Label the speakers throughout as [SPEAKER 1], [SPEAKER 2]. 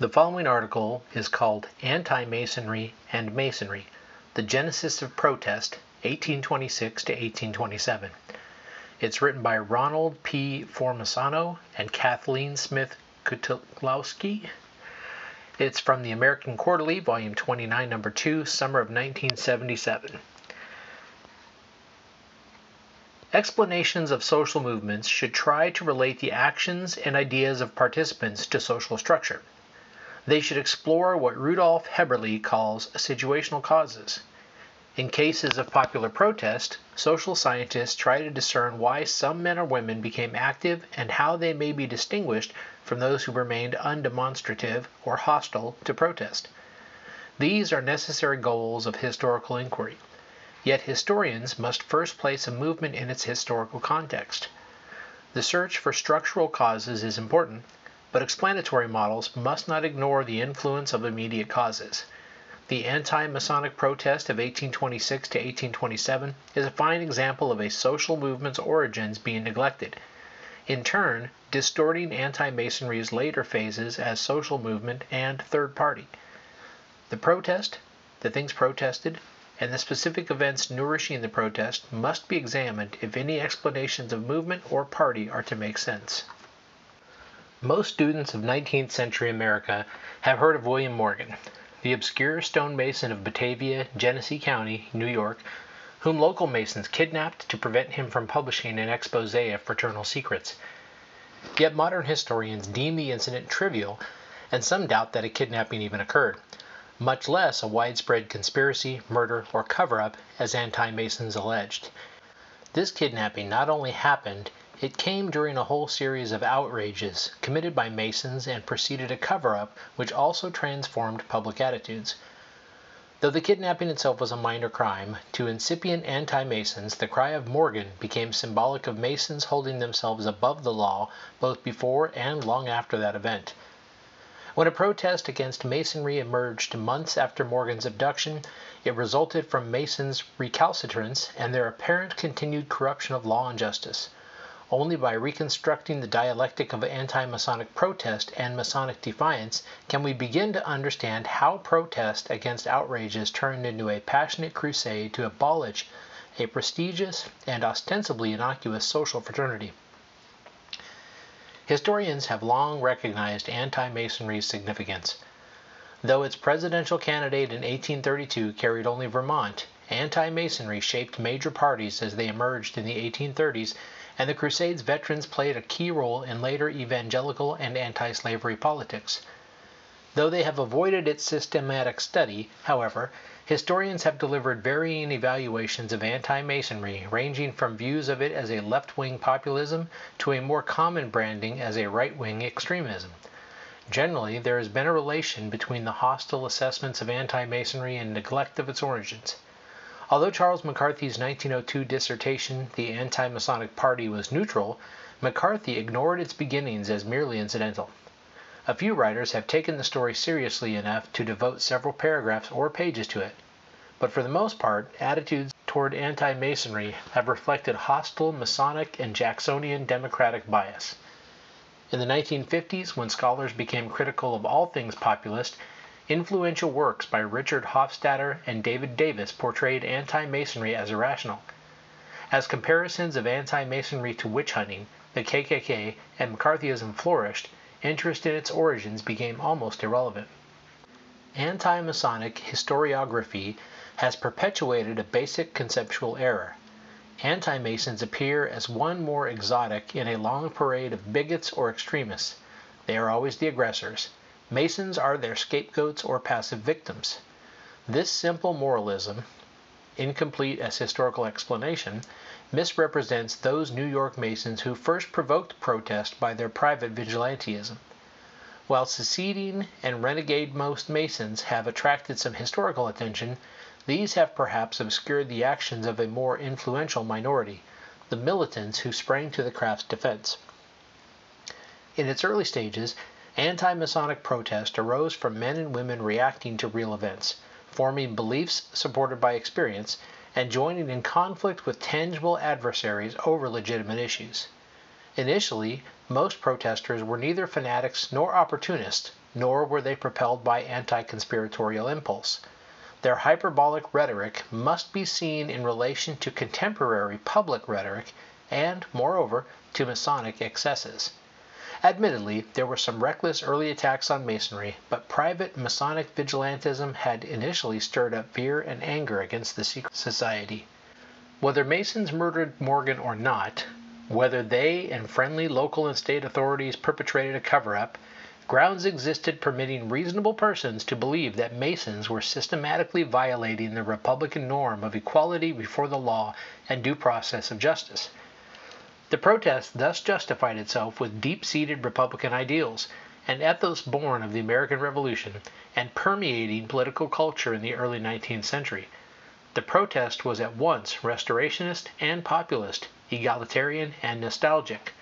[SPEAKER 1] The following article is called Anti Masonry and Masonry The Genesis of Protest, 1826 to 1827. It's written by Ronald P. Formisano and Kathleen Smith Kutolowski. It's from the American Quarterly, Volume 29, Number 2, Summer of 1977. Explanations of social movements should try to relate the actions and ideas of participants to social structure. They should explore what Rudolf Heberle calls situational causes. In cases of popular protest, social scientists try to discern why some men or women became active and how they may be distinguished from those who remained undemonstrative or hostile to protest. These are necessary goals of historical inquiry. Yet historians must first place a movement in its historical context. The search for structural causes is important, but explanatory models must not ignore the influence of immediate causes. The anti Masonic protest of 1826 to 1827 is a fine example of a social movement's origins being neglected, in turn, distorting anti Masonry's later phases as social movement and third party. The protest, the things protested, and the specific events nourishing the protest must be examined if any explanations of movement or party are to make sense. Most students of 19th century America have heard of William Morgan, the obscure stonemason of Batavia, Genesee County, New York, whom local masons kidnapped to prevent him from publishing an expose of fraternal secrets. Yet modern historians deem the incident trivial, and some doubt that a kidnapping even occurred, much less a widespread conspiracy, murder, or cover up, as anti Masons alleged. This kidnapping not only happened, it came during a whole series of outrages committed by Masons and preceded a cover up which also transformed public attitudes. Though the kidnapping itself was a minor crime, to incipient anti Masons the cry of Morgan became symbolic of Masons holding themselves above the law both before and long after that event. When a protest against Masonry emerged months after Morgan's abduction, it resulted from Masons' recalcitrance and their apparent continued corruption of law and justice. Only by reconstructing the dialectic of anti Masonic protest and Masonic defiance can we begin to understand how protest against outrages turned into a passionate crusade to abolish a prestigious and ostensibly innocuous social fraternity. Historians have long recognized anti Masonry's significance. Though its presidential candidate in 1832 carried only Vermont, anti Masonry shaped major parties as they emerged in the 1830s and the Crusades veterans played a key role in later evangelical and anti slavery politics. Though they have avoided its systematic study, however, historians have delivered varying evaluations of anti Masonry, ranging from views of it as a left wing populism to a more common branding as a right wing extremism. Generally, there has been a relation between the hostile assessments of anti Masonry and neglect of its origins. Although Charles McCarthy's 1902 dissertation, The Anti Masonic Party, was neutral, McCarthy ignored its beginnings as merely incidental. A few writers have taken the story seriously enough to devote several paragraphs or pages to it, but for the most part, attitudes toward anti Masonry have reflected hostile Masonic and Jacksonian democratic bias. In the 1950s, when scholars became critical of all things populist, Influential works by Richard Hofstadter and David Davis portrayed anti Masonry as irrational. As comparisons of anti Masonry to witch hunting, the KKK, and McCarthyism flourished, interest in its origins became almost irrelevant. Anti Masonic historiography has perpetuated a basic conceptual error. Anti Masons appear as one more exotic in a long parade of bigots or extremists. They are always the aggressors. Masons are their scapegoats or passive victims. This simple moralism incomplete as historical explanation, misrepresents those New York Masons who first provoked protest by their private vigilantism. While seceding and renegade most Masons have attracted some historical attention, these have perhaps obscured the actions of a more influential minority, the militants who sprang to the craft's defense. In its early stages, anti Masonic protest arose from men and women reacting to real events, forming beliefs supported by experience, and joining in conflict with tangible adversaries over legitimate issues. Initially, most protesters were neither fanatics nor opportunists, nor were they propelled by anti conspiratorial impulse. Their hyperbolic rhetoric must be seen in relation to contemporary public rhetoric and, moreover, to Masonic excesses. Admittedly, there were some reckless early attacks on Masonry, but private Masonic vigilantism had initially stirred up fear and anger against the secret society. Whether Masons murdered Morgan or not, whether they and friendly local and state authorities perpetrated a cover up, grounds existed permitting reasonable persons to believe that Masons were systematically violating the Republican norm of equality before the law and due process of justice. The protest thus justified itself with deep seated Republican ideals and ethos born of the American Revolution and permeating political culture in the early 19th century. The protest was at once restorationist and populist, egalitarian and nostalgic.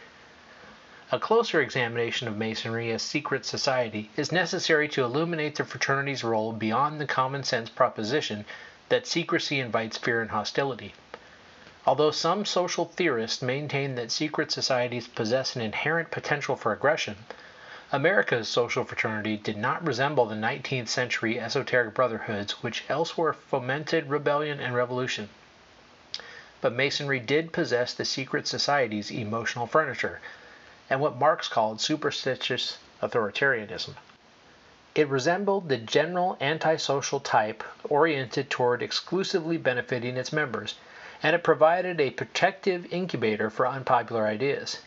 [SPEAKER 1] A closer examination of Masonry as secret society is necessary to illuminate the fraternity's role beyond the common sense proposition that secrecy invites fear and hostility. Although some social theorists maintain that secret societies possess an inherent potential for aggression, America's social fraternity did not resemble the 19th century esoteric brotherhoods which elsewhere fomented rebellion and revolution. But Masonry did possess the secret society's emotional furniture, and what Marx called superstitious authoritarianism. It resembled the general antisocial type oriented toward exclusively benefiting its members and it provided a protective incubator for unpopular ideas.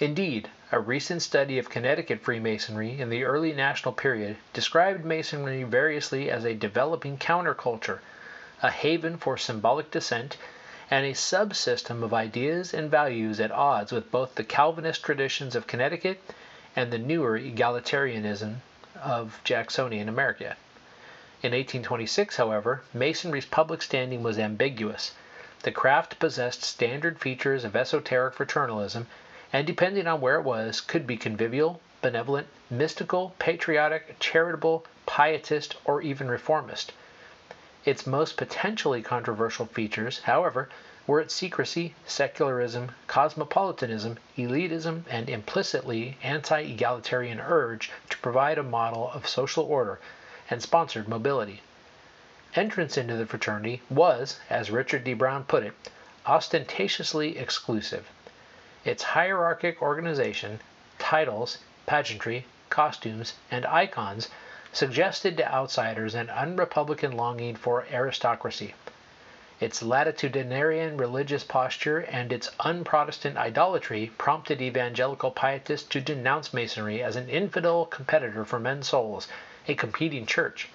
[SPEAKER 1] Indeed, a recent study of Connecticut Freemasonry in the early national period described Masonry variously as a developing counterculture, a haven for symbolic dissent, and a subsystem of ideas and values at odds with both the Calvinist traditions of Connecticut and the newer egalitarianism of Jacksonian America. In 1826, however, Masonry's public standing was ambiguous the craft possessed standard features of esoteric fraternalism, and depending on where it was, could be convivial, benevolent, mystical, patriotic, charitable, pietist, or even reformist. Its most potentially controversial features, however, were its secrecy, secularism, cosmopolitanism, elitism, and implicitly anti egalitarian urge to provide a model of social order and sponsored mobility. Entrance into the fraternity was, as Richard D. Brown put it, ostentatiously exclusive. Its hierarchic organization, titles, pageantry, costumes, and icons suggested to outsiders an unrepublican longing for aristocracy. Its latitudinarian religious posture and its unprotestant idolatry prompted evangelical pietists to denounce Masonry as an infidel competitor for men's souls, a competing church,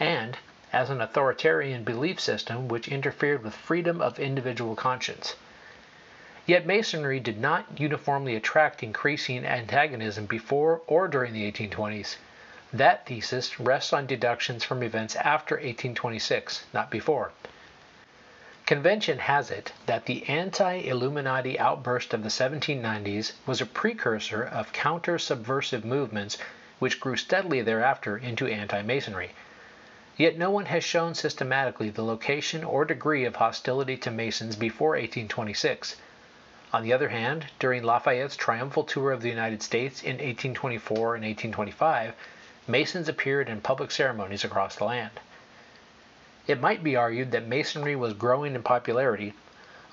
[SPEAKER 1] and as an authoritarian belief system which interfered with freedom of individual conscience. Yet Masonry did not uniformly attract increasing antagonism before or during the 1820s. That thesis rests on deductions from events after 1826, not before. Convention has it that the anti Illuminati outburst of the 1790s was a precursor of counter subversive movements which grew steadily thereafter into anti Masonry. Yet no one has shown systematically the location or degree of hostility to Masons before 1826. On the other hand, during Lafayette's triumphal tour of the United States in 1824 and 1825, Masons appeared in public ceremonies across the land. It might be argued that Masonry was growing in popularity,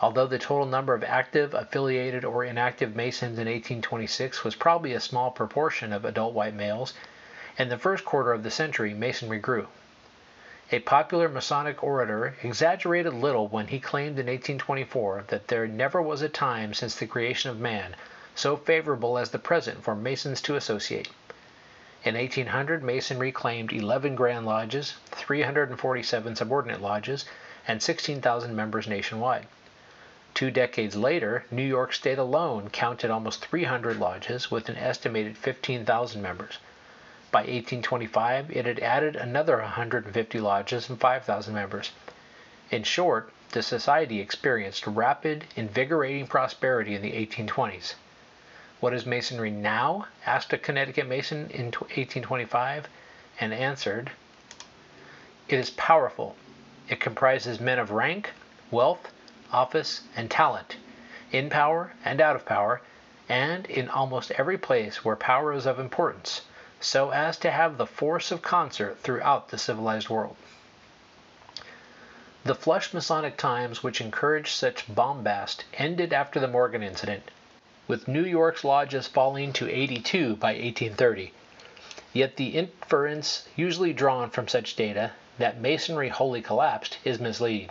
[SPEAKER 1] although the total number of active, affiliated, or inactive Masons in 1826 was probably a small proportion of adult white males. In the first quarter of the century, Masonry grew. A popular Masonic orator exaggerated little when he claimed in 1824 that there never was a time since the creation of man so favorable as the present for Masons to associate. In 1800, Masonry claimed 11 Grand Lodges, 347 subordinate lodges, and 16,000 members nationwide. Two decades later, New York State alone counted almost 300 lodges with an estimated 15,000 members. By 1825, it had added another 150 lodges and 5,000 members. In short, the society experienced rapid, invigorating prosperity in the 1820s. What is Masonry now? asked a Connecticut Mason in 1825, and answered, It is powerful. It comprises men of rank, wealth, office, and talent, in power and out of power, and in almost every place where power is of importance, so as to have the force of concert throughout the civilized world. The flush Masonic times which encouraged such bombast ended after the Morgan incident, with New York's lodges falling to 82 by 1830. Yet the inference usually drawn from such data that Masonry wholly collapsed is misleading.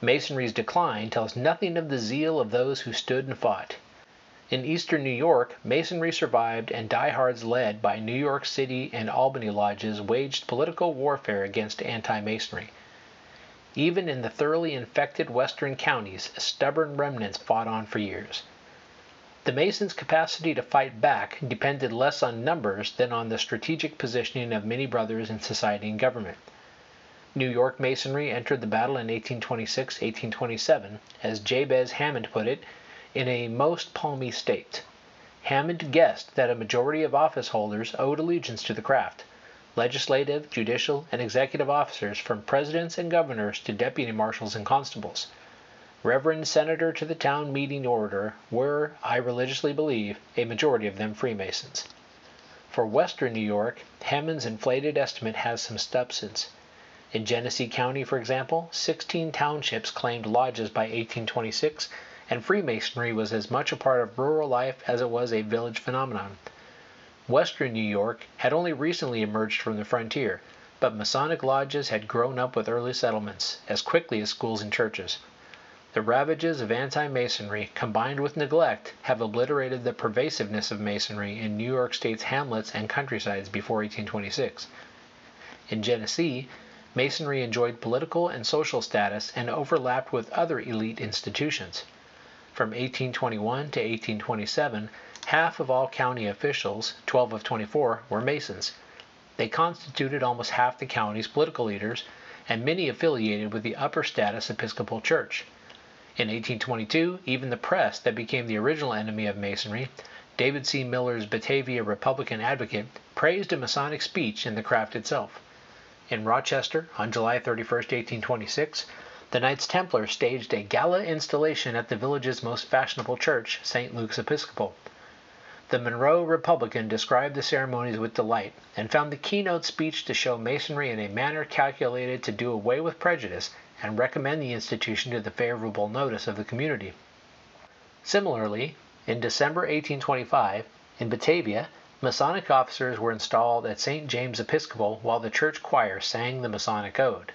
[SPEAKER 1] Masonry's decline tells nothing of the zeal of those who stood and fought. In eastern New York, Masonry survived and diehards led by New York City and Albany lodges waged political warfare against anti-Masonry. Even in the thoroughly infected western counties, stubborn remnants fought on for years. The Masons' capacity to fight back depended less on numbers than on the strategic positioning of many brothers in society and government. New York Masonry entered the battle in 1826 1827, as Jabez Hammond put it, in a most palmy state. Hammond guessed that a majority of office holders owed allegiance to the craft legislative, judicial, and executive officers from presidents and governors to deputy marshals and constables. Reverend Senator to the town meeting orator were, I religiously believe, a majority of them Freemasons. For western New York, Hammond's inflated estimate has some substance. In Genesee County, for example, 16 townships claimed lodges by 1826, and Freemasonry was as much a part of rural life as it was a village phenomenon. Western New York had only recently emerged from the frontier, but Masonic lodges had grown up with early settlements as quickly as schools and churches. The ravages of anti Masonry, combined with neglect, have obliterated the pervasiveness of Masonry in New York State's hamlets and countrysides before 1826. In Genesee, Masonry enjoyed political and social status and overlapped with other elite institutions. From 1821 to 1827, half of all county officials, 12 of 24, were Masons. They constituted almost half the county's political leaders, and many affiliated with the upper status Episcopal Church. In 1822, even the press that became the original enemy of Masonry, David C. Miller's Batavia Republican Advocate, praised a Masonic speech in the craft itself. In Rochester, on July 31, 1826, the Knights Templar staged a gala installation at the village's most fashionable church, St. Luke's Episcopal. The Monroe Republican described the ceremonies with delight, and found the keynote speech to show Masonry in a manner calculated to do away with prejudice and recommend the institution to the favorable notice of the community. Similarly, in December 1825, in Batavia, Masonic officers were installed at St. James Episcopal while the church choir sang the Masonic Ode.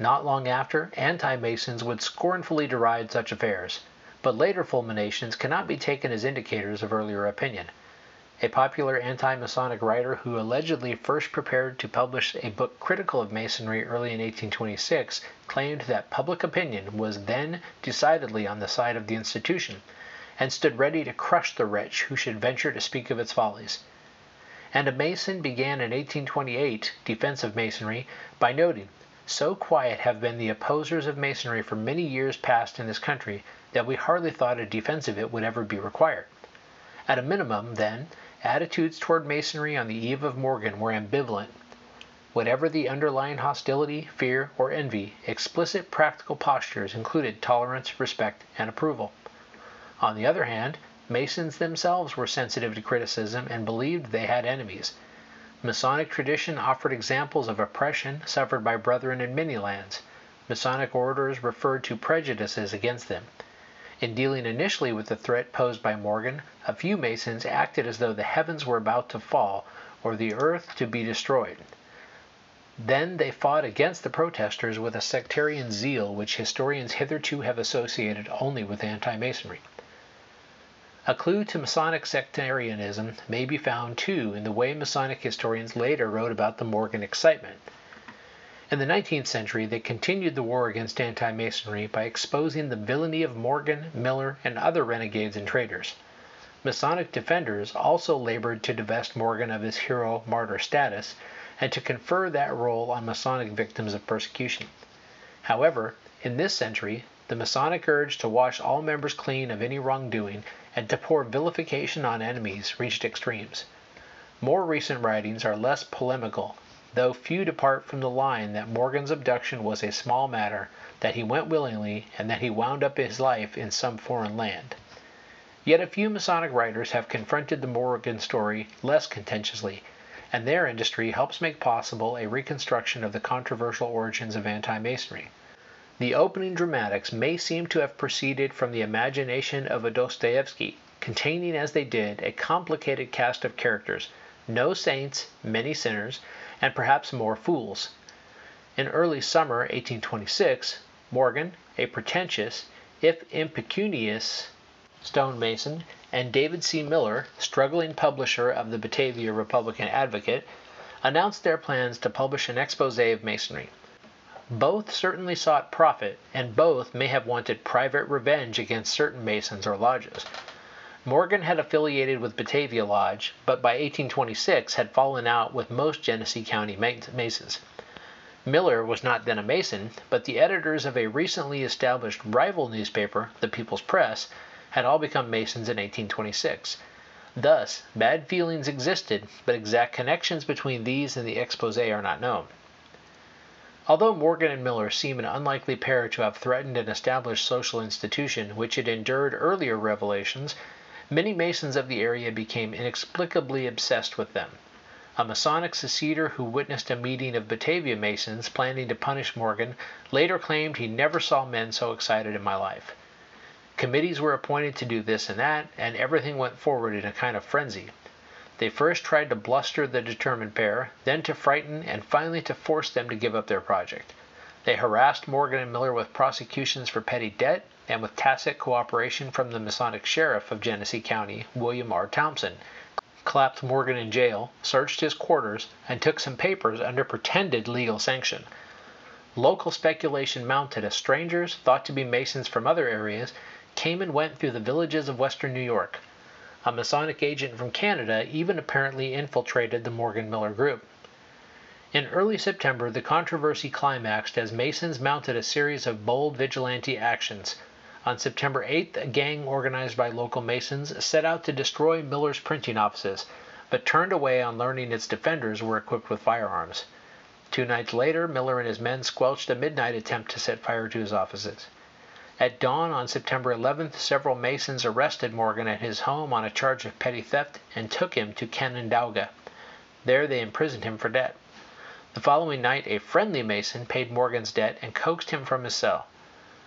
[SPEAKER 1] Not long after, anti Masons would scornfully deride such affairs, but later fulminations cannot be taken as indicators of earlier opinion. A popular anti Masonic writer who allegedly first prepared to publish a book critical of Masonry early in 1826 claimed that public opinion was then decidedly on the side of the institution and stood ready to crush the wretch who should venture to speak of its follies. And a Mason began in 1828 defense of Masonry by noting, so quiet have been the opposers of Masonry for many years past in this country that we hardly thought a defense of it would ever be required. At a minimum, then, attitudes toward Masonry on the eve of Morgan were ambivalent. Whatever the underlying hostility, fear, or envy, explicit practical postures included tolerance, respect, and approval. On the other hand, Masons themselves were sensitive to criticism and believed they had enemies. Masonic tradition offered examples of oppression suffered by brethren in many lands. Masonic orders referred to prejudices against them. In dealing initially with the threat posed by Morgan, a few Masons acted as though the heavens were about to fall or the earth to be destroyed. Then they fought against the protesters with a sectarian zeal which historians hitherto have associated only with anti Masonry. A clue to Masonic sectarianism may be found, too, in the way Masonic historians later wrote about the Morgan excitement. In the 19th century, they continued the war against anti Masonry by exposing the villainy of Morgan, Miller, and other renegades and traitors. Masonic defenders also labored to divest Morgan of his hero martyr status and to confer that role on Masonic victims of persecution. However, in this century, the Masonic urge to wash all members clean of any wrongdoing and to pour vilification on enemies reached extremes. More recent writings are less polemical though few depart from the line that Morgan's abduction was a small matter, that he went willingly, and that he wound up his life in some foreign land. Yet a few Masonic writers have confronted the Morgan story less contentiously, and their industry helps make possible a reconstruction of the controversial origins of anti Masonry. The opening dramatics may seem to have proceeded from the imagination of a Dostoevsky, containing as they did a complicated cast of characters, no saints, many sinners, and perhaps more fools. In early summer 1826, Morgan, a pretentious, if impecunious, stonemason, and David C. Miller, struggling publisher of the Batavia Republican Advocate, announced their plans to publish an expose of Masonry. Both certainly sought profit, and both may have wanted private revenge against certain Masons or lodges. Morgan had affiliated with Batavia Lodge, but by 1826 had fallen out with most Genesee County Masons. Miller was not then a Mason, but the editors of a recently established rival newspaper, the People's Press, had all become Masons in 1826. Thus, bad feelings existed, but exact connections between these and the expose are not known. Although Morgan and Miller seem an unlikely pair to have threatened an established social institution which had endured earlier revelations, Many Masons of the area became inexplicably obsessed with them. A Masonic seceder who witnessed a meeting of Batavia Masons planning to punish Morgan later claimed he never saw men so excited in my life. Committees were appointed to do this and that, and everything went forward in a kind of frenzy. They first tried to bluster the determined pair, then to frighten, and finally to force them to give up their project. They harassed Morgan and Miller with prosecutions for petty debt and with tacit cooperation from the Masonic sheriff of Genesee County, William R. Thompson, clapped Morgan in jail, searched his quarters, and took some papers under pretended legal sanction. Local speculation mounted as strangers, thought to be Masons from other areas, came and went through the villages of western New York. A Masonic agent from Canada even apparently infiltrated the Morgan Miller group. In early September, the controversy climaxed as Masons mounted a series of bold vigilante actions, on September 8th, a gang organized by local Masons set out to destroy Miller's printing offices, but turned away on learning its defenders were equipped with firearms. Two nights later, Miller and his men squelched a midnight attempt to set fire to his offices. At dawn on September 11th, several Masons arrested Morgan at his home on a charge of petty theft and took him to Canandaigua. There they imprisoned him for debt. The following night, a friendly Mason paid Morgan's debt and coaxed him from his cell.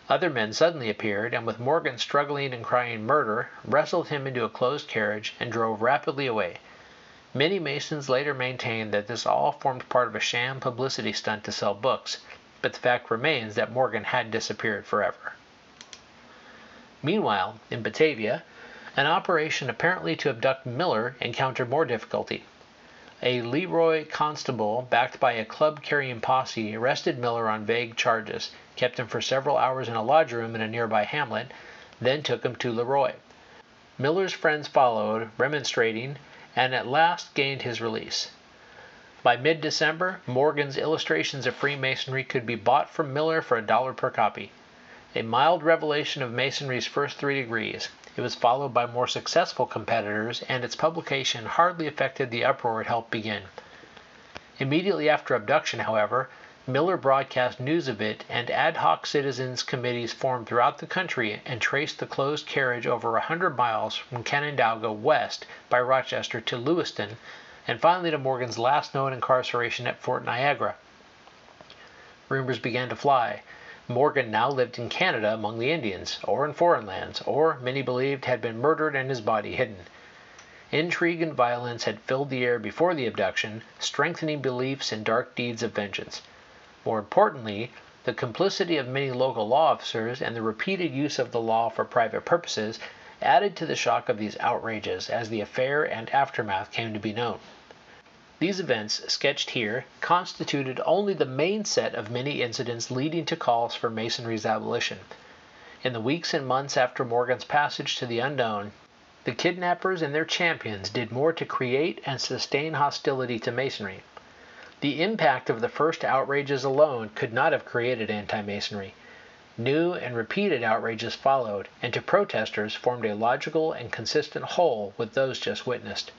[SPEAKER 1] Other men suddenly appeared, and with Morgan struggling and crying murder, wrestled him into a closed carriage and drove rapidly away. Many Masons later maintained that this all formed part of a sham publicity stunt to sell books, but the fact remains that Morgan had disappeared forever. Meanwhile, in Batavia, an operation apparently to abduct Miller encountered more difficulty. A Leroy constable, backed by a club carrying posse, arrested Miller on vague charges, kept him for several hours in a lodge room in a nearby hamlet, then took him to Leroy. Miller's friends followed, remonstrating, and at last gained his release. By mid December, Morgan's Illustrations of Freemasonry could be bought from Miller for a dollar per copy. A mild revelation of Masonry's first three degrees, it was followed by more successful competitors, and its publication hardly affected the uproar it helped begin. Immediately after abduction, however, Miller broadcast news of it, and ad hoc citizens' committees formed throughout the country and traced the closed carriage over a hundred miles from Canandaigua west by Rochester to Lewiston, and finally to Morgan's last known incarceration at Fort Niagara. Rumors began to fly. Morgan now lived in Canada among the Indians, or in foreign lands, or, many believed, had been murdered and his body hidden. Intrigue and violence had filled the air before the abduction, strengthening beliefs in dark deeds of vengeance. More importantly, the complicity of many local law officers and the repeated use of the law for private purposes added to the shock of these outrages as the affair and aftermath came to be known. These events, sketched here, constituted only the main set of many incidents leading to calls for Masonry's abolition. In the weeks and months after Morgan's passage to the unknown, the kidnappers and their champions did more to create and sustain hostility to Masonry. The impact of the first outrages alone could not have created anti Masonry. New and repeated outrages followed, and to protesters formed a logical and consistent whole with those just witnessed.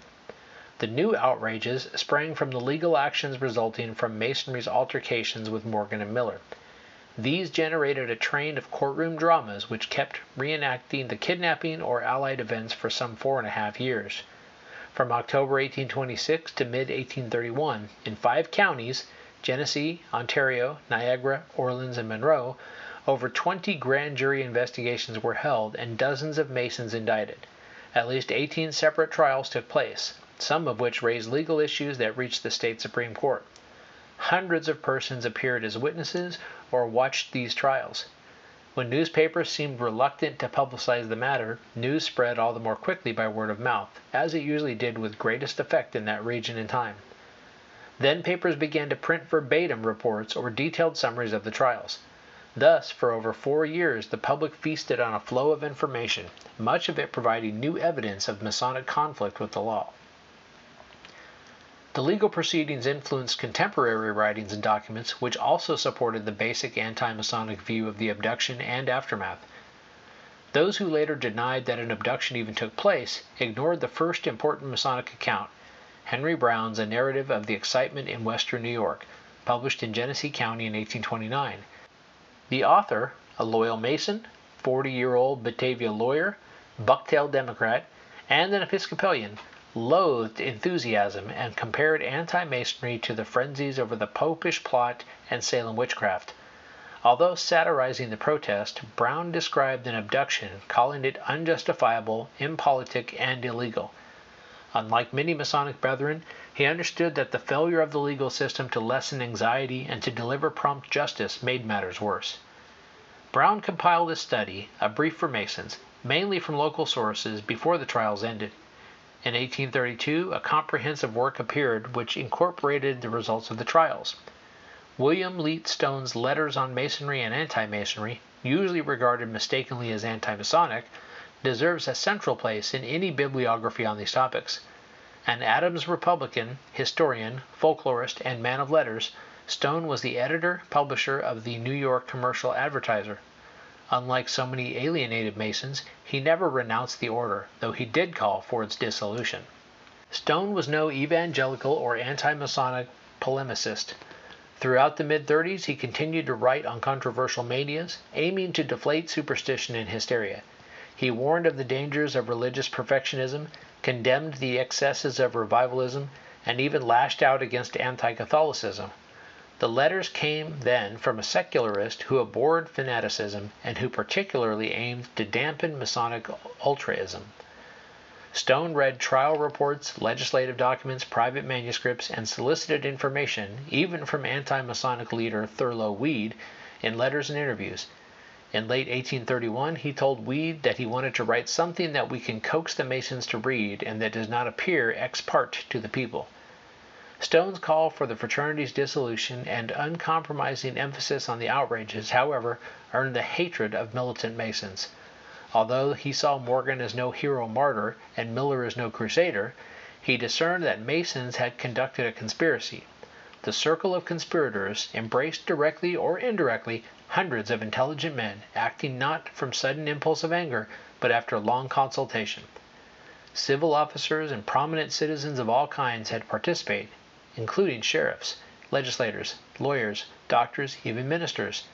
[SPEAKER 1] The new outrages sprang from the legal actions resulting from Masonry's altercations with Morgan and Miller. These generated a train of courtroom dramas which kept reenacting the kidnapping or allied events for some four and a half years. From October 1826 to mid 1831, in five counties Genesee, Ontario, Niagara, Orleans, and Monroe over 20 grand jury investigations were held and dozens of Masons indicted. At least 18 separate trials took place some of which raised legal issues that reached the state Supreme Court. Hundreds of persons appeared as witnesses or watched these trials. When newspapers seemed reluctant to publicize the matter, news spread all the more quickly by word of mouth, as it usually did with greatest effect in that region and time. Then papers began to print verbatim reports or detailed summaries of the trials. Thus, for over four years, the public feasted on a flow of information, much of it providing new evidence of Masonic conflict with the law. The legal proceedings influenced contemporary writings and documents which also supported the basic anti Masonic view of the abduction and aftermath. Those who later denied that an abduction even took place ignored the first important Masonic account, Henry Brown's A Narrative of the Excitement in Western New York, published in Genesee County in 1829. The author, a loyal Mason, 40 year old Batavia lawyer, bucktail Democrat, and an Episcopalian, loathed enthusiasm and compared anti Masonry to the frenzies over the Popish plot and Salem witchcraft. Although satirizing the protest, Brown described an abduction, calling it unjustifiable, impolitic, and illegal. Unlike many Masonic brethren, he understood that the failure of the legal system to lessen anxiety and to deliver prompt justice made matters worse. Brown compiled a study, a brief for Masons, mainly from local sources, before the trials ended. In 1832 a comprehensive work appeared which incorporated the results of the trials. William Leete Stone's Letters on Masonry and Anti Masonry, usually regarded mistakenly as anti Masonic, deserves a central place in any bibliography on these topics. An Adams Republican, historian, folklorist, and man of letters, Stone was the editor publisher of the New York Commercial Advertiser. Unlike so many alienated Masons, he never renounced the order, though he did call for its dissolution. Stone was no evangelical or anti Masonic polemicist. Throughout the mid 30s, he continued to write on controversial manias, aiming to deflate superstition and hysteria. He warned of the dangers of religious perfectionism, condemned the excesses of revivalism, and even lashed out against anti Catholicism. The letters came then from a secularist who abhorred fanaticism and who particularly aimed to dampen Masonic ultraism. Stone read trial reports, legislative documents, private manuscripts, and solicited information, even from anti Masonic leader Thurlow Weed, in letters and interviews. In late 1831, he told Weed that he wanted to write something that we can coax the Masons to read and that does not appear ex parte to the people. Stone's call for the fraternity's dissolution and uncompromising emphasis on the outrages, however, earned the hatred of militant Masons. Although he saw Morgan as no hero martyr and Miller as no crusader, he discerned that Masons had conducted a conspiracy. The circle of conspirators embraced directly or indirectly hundreds of intelligent men, acting not from sudden impulse of anger, but after long consultation. Civil officers and prominent citizens of all kinds had participated, including sheriffs, legislators, lawyers, doctors, even ministers.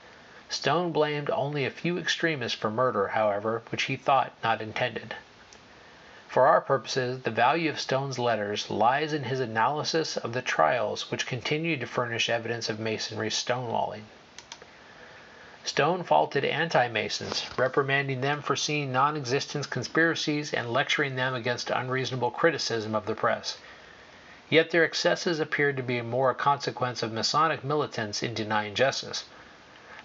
[SPEAKER 1] Stone blamed only a few extremists for murder, however, which he thought not intended. For our purposes, the value of Stone's letters lies in his analysis of the trials which continued to furnish evidence of Masonry's stonewalling. Stone faulted anti Masons, reprimanding them for seeing non existent conspiracies and lecturing them against unreasonable criticism of the press. Yet their excesses appeared to be more a consequence of Masonic militants in denying justice.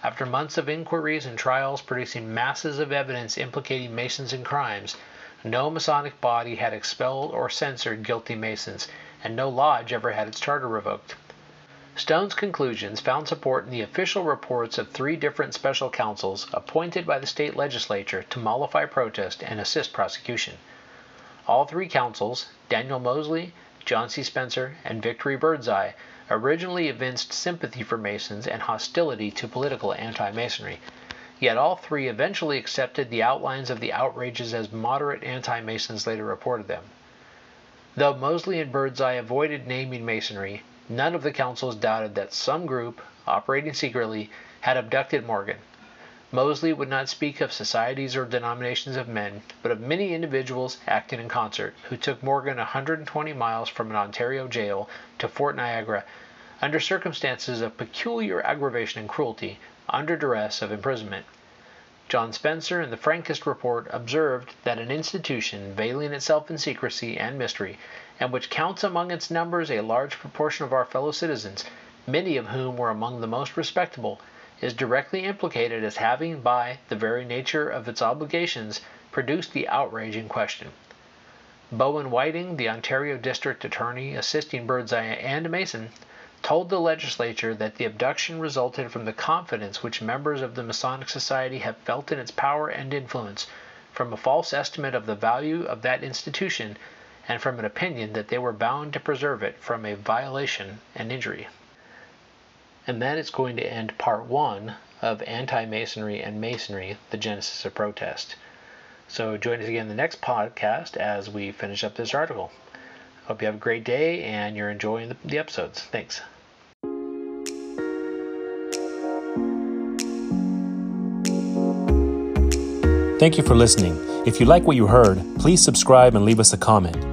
[SPEAKER 1] After months of inquiries and trials producing masses of evidence implicating Masons in crimes, No Masonic body had expelled or censored guilty Masons, and no lodge ever had its charter revoked. Stone's conclusions found support in the official reports of three different special counsels appointed by the state legislature to mollify protest and assist prosecution. All three counsels, Daniel Moseley, John C. Spencer, and Victory Birdseye, originally evinced sympathy for Masons and hostility to political anti Masonry. Yet all three eventually accepted the outlines of the outrages as moderate anti Masons later reported them. Though Moseley and Birdseye avoided naming Masonry, None of the counsels doubted that some group, operating secretly, had abducted Morgan. Moseley would not speak of societies or denominations of men, but of many individuals acting in concert, who took Morgan 120 miles from an Ontario jail to Fort Niagara under circumstances of peculiar aggravation and cruelty, under duress of imprisonment. John Spencer, in the frankest report, observed that an institution veiling itself in secrecy and mystery and which counts among its numbers a large proportion of our fellow citizens, many of whom were among the most respectable, is directly implicated as having, by the very nature of its obligations, produced the outrage in question. Bowen Whiting, the Ontario District Attorney assisting Birdseye and Mason, told the legislature that the abduction resulted from the confidence which members of the Masonic Society have felt in its power and influence, from a false estimate of the value of that institution and from an opinion that they were bound to preserve it from a violation and injury. And that is going to end part one of Anti Masonry and Masonry The Genesis of Protest. So join us again in the next podcast as we finish up this article. Hope you have a great day and you're enjoying the, the episodes. Thanks.
[SPEAKER 2] Thank you for listening. If you like what you heard, please subscribe and leave us a comment.